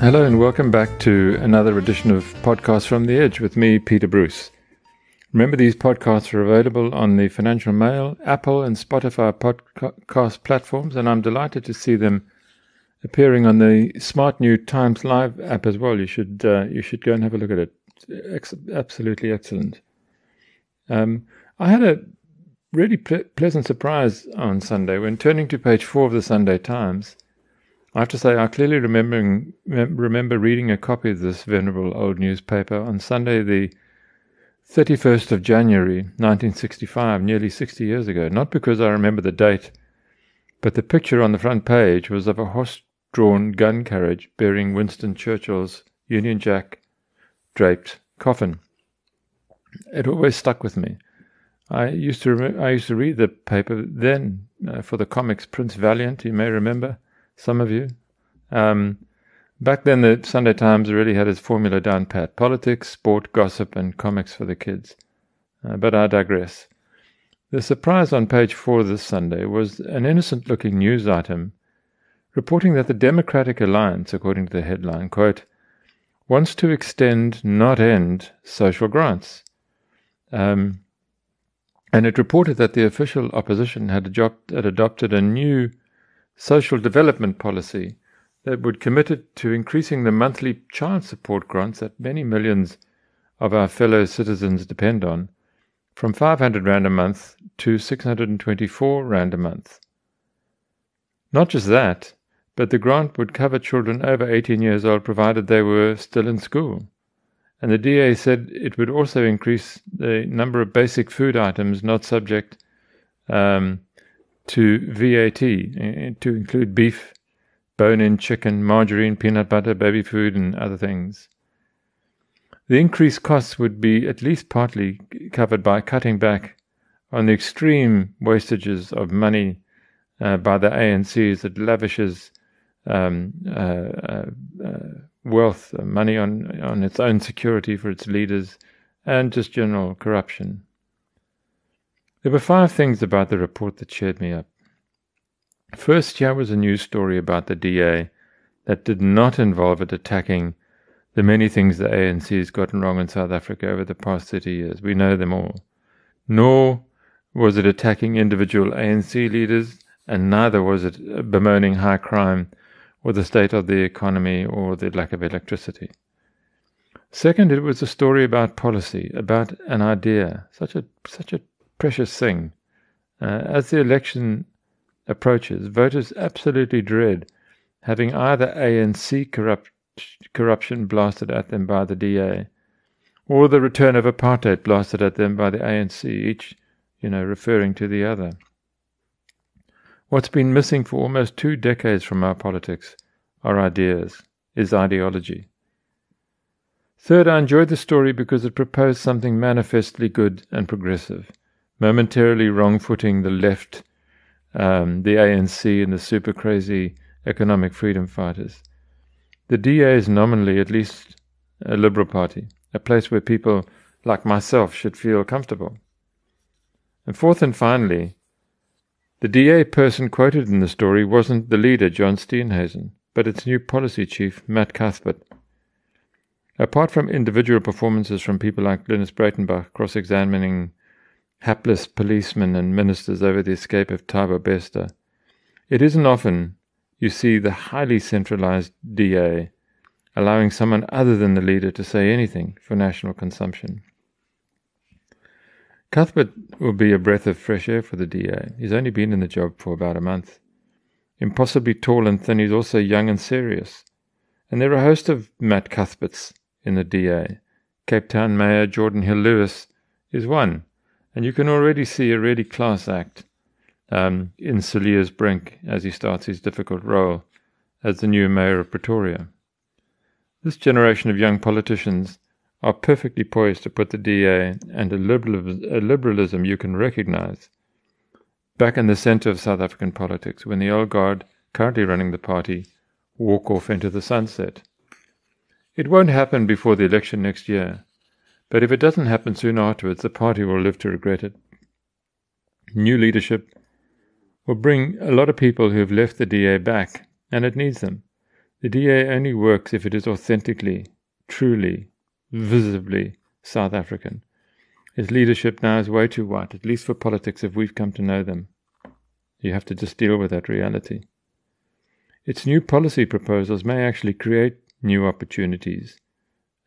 Hello, and welcome back to another edition of Podcasts from the Edge with me, Peter Bruce. Remember, these podcasts are available on the Financial Mail, Apple, and Spotify podcast platforms, and I'm delighted to see them appearing on the Smart New Times Live app as well. You should uh, you should go and have a look at it. Ex- absolutely excellent. Um, I had a really ple- pleasant surprise on Sunday when turning to page four of the Sunday Times. I have to say, I clearly remembering, remember reading a copy of this venerable old newspaper on Sunday, the 31st of January 1965, nearly 60 years ago. Not because I remember the date, but the picture on the front page was of a horse drawn gun carriage bearing Winston Churchill's Union Jack draped coffin. It always stuck with me. I used to rem- I used to read the paper then uh, for the comics Prince Valiant. You may remember some of you. Um, back then, the Sunday Times really had its formula down pat politics, sport, gossip, and comics for the kids. Uh, but I digress. The surprise on page four this Sunday was an innocent looking news item reporting that the Democratic Alliance, according to the headline, quote, wants to extend, not end, social grants. Um, and it reported that the official opposition had, adopt, had adopted a new social development policy that would commit it to increasing the monthly child support grants that many millions of our fellow citizens depend on from 500 Rand a month to 624 Rand a month. Not just that, but the grant would cover children over 18 years old provided they were still in school. And the DA said it would also increase the number of basic food items not subject um, to VAT to include beef, bone in chicken, margarine, peanut butter, baby food, and other things. The increased costs would be at least partly covered by cutting back on the extreme wastages of money uh, by the ANCs that lavishes um, uh, uh, uh wealth, uh, money on on its own security for its leaders, and just general corruption. There were five things about the report that cheered me up. First, here was a news story about the DA that did not involve it attacking the many things the ANC has gotten wrong in South Africa over the past 30 years. We know them all. Nor was it attacking individual ANC leaders, and neither was it bemoaning high crime or the state of the economy or the lack of electricity. Second, it was a story about policy, about an idea, such a such a precious thing. Uh, as the election approaches, voters absolutely dread having either ANC corrupt, corruption blasted at them by the DA or the return of apartheid blasted at them by the ANC, each, you know, referring to the other. What's been missing for almost two decades from our politics are ideas, is ideology. Third, I enjoyed the story because it proposed something manifestly good and progressive momentarily wrong footing the left, um, the ANC, and the super crazy economic freedom fighters. The DA is nominally at least a liberal party, a place where people like myself should feel comfortable. And fourth and finally, the DA person quoted in the story wasn't the leader, John Steenhuisen, but its new policy chief, Mat Cuthbert. Apart from individual performances from people like Glynis Breitenbach cross examining hapless policemen and ministers over the escape of Thabo Bester. It isn't often you see the highly centralized DA allowing someone other than the leader to say anything for national consumption. Cuthbert will be a breath of fresh air for the DA. He's only been in the job for about a month. Impossibly tall and thin, he's also young and serious. And there are a host of Mat Cuthberts in the DA. Cape Town Mayor Jordan Hill-Lewis is one and you can already see a really class act um, in Cilliers Brink as he starts his difficult role as the new mayor of Pretoria. This generation of young politicians are perfectly poised to put the DA and a, a liberalism you can recognize back in the center of South African politics when the old guard, currently running the party, walk off into the sunset. It won't happen before the election next year, but if it doesn't happen soon afterwards, the party will live to regret it. New leadership will bring a lot of people who have left the DA back, and it needs them. The DA only works if it is authentically, truly, visibly South African. Its leadership now is way too white, at least for politics if we've come to know them. You have to just deal with that reality. Its new policy proposals may actually create new opportunities,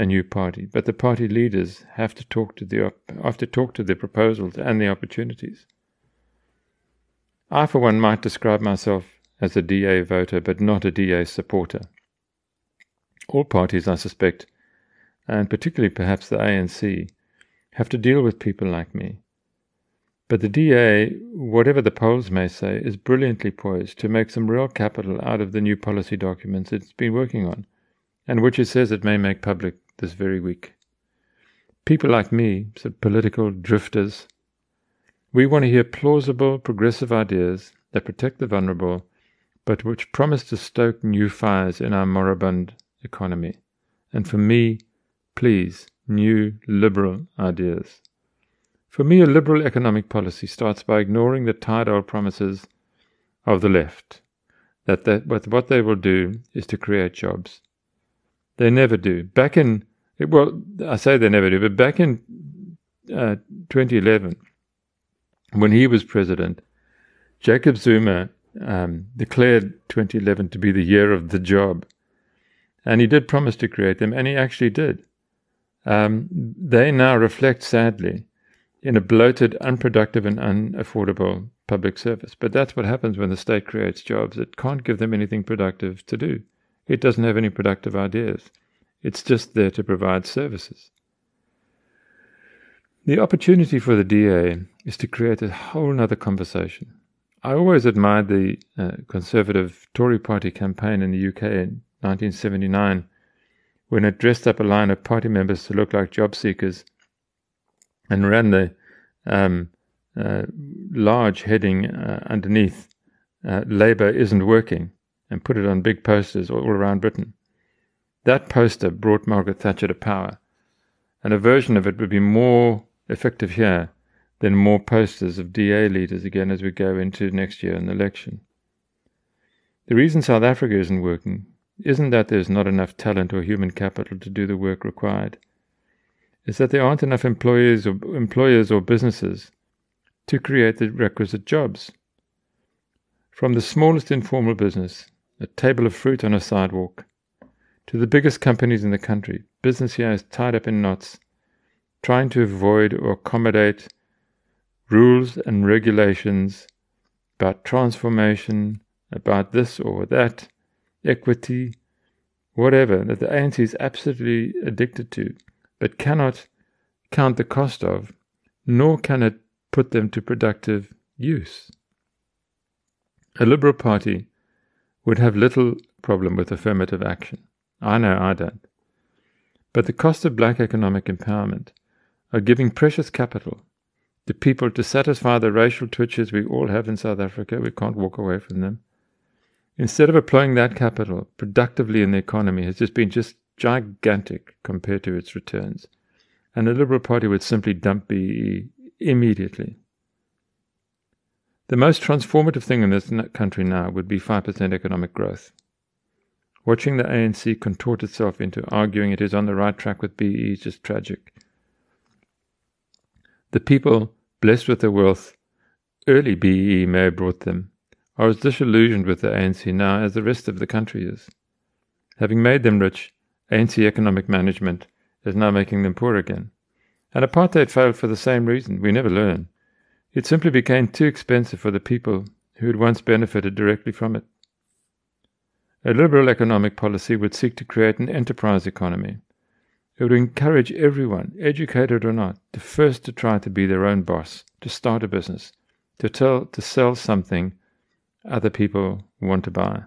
a new party, but the party leaders have to talk to the have to talk to the proposals and the opportunities. I, for one, might describe myself as a DA voter, but not a DA supporter. All parties, I suspect, and particularly perhaps the ANC, have to deal with people like me. But the DA, whatever the polls may say, is brilliantly poised to make some real capital out of the new policy documents it's been working on, and which it says it may make public this very week. People like me, so political drifters, we want to hear plausible, progressive ideas that protect the vulnerable, but which promise to stoke new fires in our moribund economy. And for me, please, new liberal ideas. For me, a liberal economic policy starts by ignoring the tired old promises of the left that they, what they will do is to create jobs. They never do. Back in, well, I say they never do, but back in uh, 2011, when he was president, Jacob Zuma um, declared 2011 to be the year of the job. And he did promise to create them, and he actually did. Um, they now reflect sadly in a bloated, unproductive, and unaffordable public service. But that's what happens when the state creates jobs. It can't give them anything productive to do. It doesn't have any productive ideas. It's just there to provide services. The opportunity for the DA is to create a whole other conversation. I always admired the uh, Conservative Tory party campaign in the UK in 1979 when it dressed up a line of party members to look like job seekers and ran the um, uh, large heading uh, underneath uh, Labour isn't working and put it on big posters all around Britain. That poster brought Margaret Thatcher to power, and a version of it would be more effective here than more posters of DA leaders again as we go into next year in the election. The reason South Africa isn't working isn't that there's not enough talent or human capital to do the work required. It's that there aren't enough employers or employers or businesses to create the requisite jobs. From the smallest informal business, a table of fruit on a sidewalk, to the biggest companies in the country, business here is tied up in knots trying to avoid or accommodate rules and regulations about transformation, about this or that, equity, whatever, that the ANC is absolutely addicted to, but cannot count the cost of, nor can it put them to productive use. A Liberal Party would have little problem with affirmative action. I know I don't. But the cost of black economic empowerment are giving precious capital to people to satisfy the racial twitches we all have in South Africa. We can't walk away from them. Instead of applying that capital productively in the economy, has just been just gigantic compared to its returns. And the Liberal Party would simply dump BEE immediately. The most transformative thing in this country now would be 5% economic growth. Watching the ANC contort itself into arguing it is on the right track with BEE is just tragic. The people, blessed with their wealth, early BEE may have brought them, are as disillusioned with the ANC now as the rest of the country is. Having made them rich, ANC economic management is now making them poor again. And apartheid failed for the same reason. We never learn. It simply became too expensive for the people who had once benefited directly from it. A liberal economic policy would seek to create an enterprise economy it would encourage everyone, educated or not, to first to try to be their own boss, to start a business, to tell to sell something other people want to buy.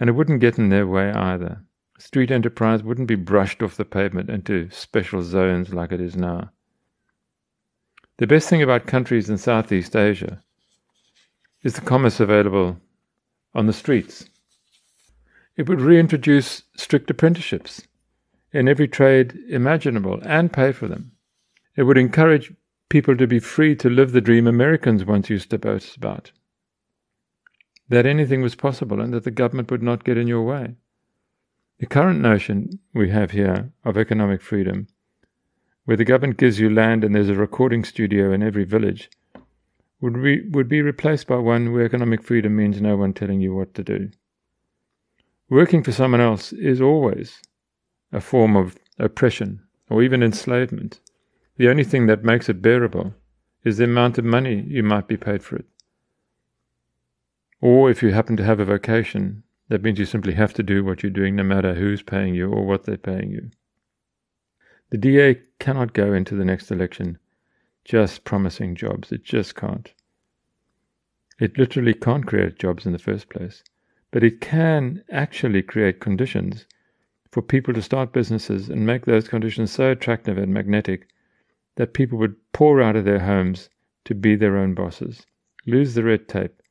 And it wouldn't get in their way either. Street enterprise wouldn't be brushed off the pavement into special zones like it is now. The best thing about countries in Southeast Asia is the commerce available on the streets. It would reintroduce strict apprenticeships in every trade imaginable and pay for them. It would encourage people to be free to live the dream Americans once used to boast about. that anything was possible and that the government would not get in your way. The current notion we have here of economic freedom, where the government gives you land and there's a recording studio in every village, would be, would be replaced by one where economic freedom means no one telling you what to do. Working for someone else is always a form of oppression or even enslavement. The only thing that makes it bearable is the amount of money you might be paid for it. Or if you happen to have a vocation, that means you simply have to do what you're doing no matter who's paying you or what they're paying you. The DA cannot go into the next election just promising jobs. It just can't. It literally can't create jobs in the first place, but it can actually create conditions for people to start businesses and make those conditions so attractive and magnetic that people would pour out of their homes to be their own bosses, lose the red tape.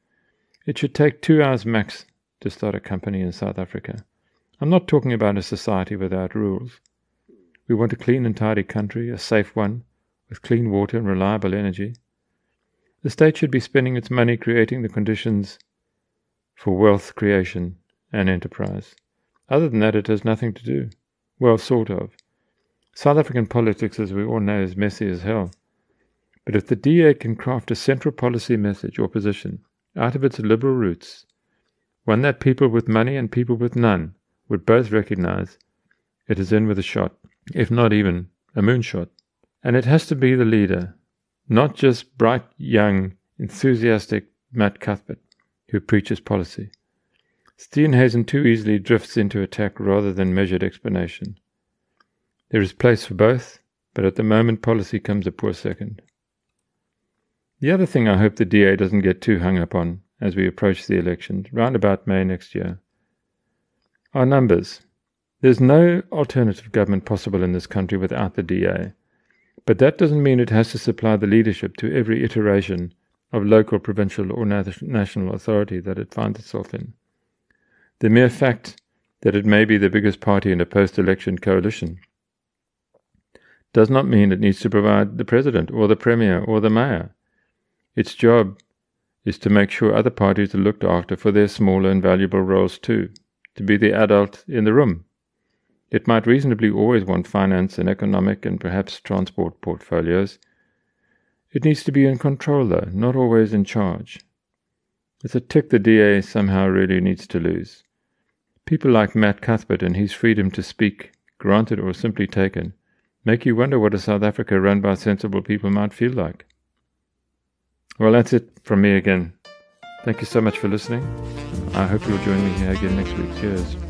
It should take two hours max to start a company in South Africa. I'm not talking about a society without rules. We want a clean and tidy country, a safe one, with clean water and reliable energy. The state should be spending its money creating the conditions for wealth creation and enterprise. Other than that, it has nothing to do. Well, sort of. South African politics, as we all know, is messy as hell. But if the DA can craft a central policy message or position out of its liberal roots, one that people with money and people with none would both recognize, it is in with a shot, if not even a moonshot. And it has to be the leader, not just bright, young, enthusiastic Mat Cuthbert, who preaches policy. Steenhuisen too easily drifts into attack rather than measured explanation. There is place for both, but at the moment policy comes a poor second. The other thing I hope the DA doesn't get too hung up on as we approach the elections, round about May next year, are numbers. There's no alternative government possible in this country without the DA, but that doesn't mean it has to supply the leadership to every iteration of local, provincial, or national authority that it finds itself in. The mere fact that it may be the biggest party in a post election coalition does not mean it needs to provide the president or the premier or the mayor. Its job is to make sure other parties are looked after for their smaller and valuable roles too, to be the adult in the room. It might reasonably always want finance and economic and perhaps transport portfolios. It needs to be in control, though, not always in charge. It's a tick the DA somehow really needs to lose. People like Mat Cuthbert and his freedom to speak, granted or simply taken, make you wonder what a South Africa run by sensible people might feel like. Well, that's it from me again. Thank you so much for listening. I hope you'll join me here again next week. Cheers.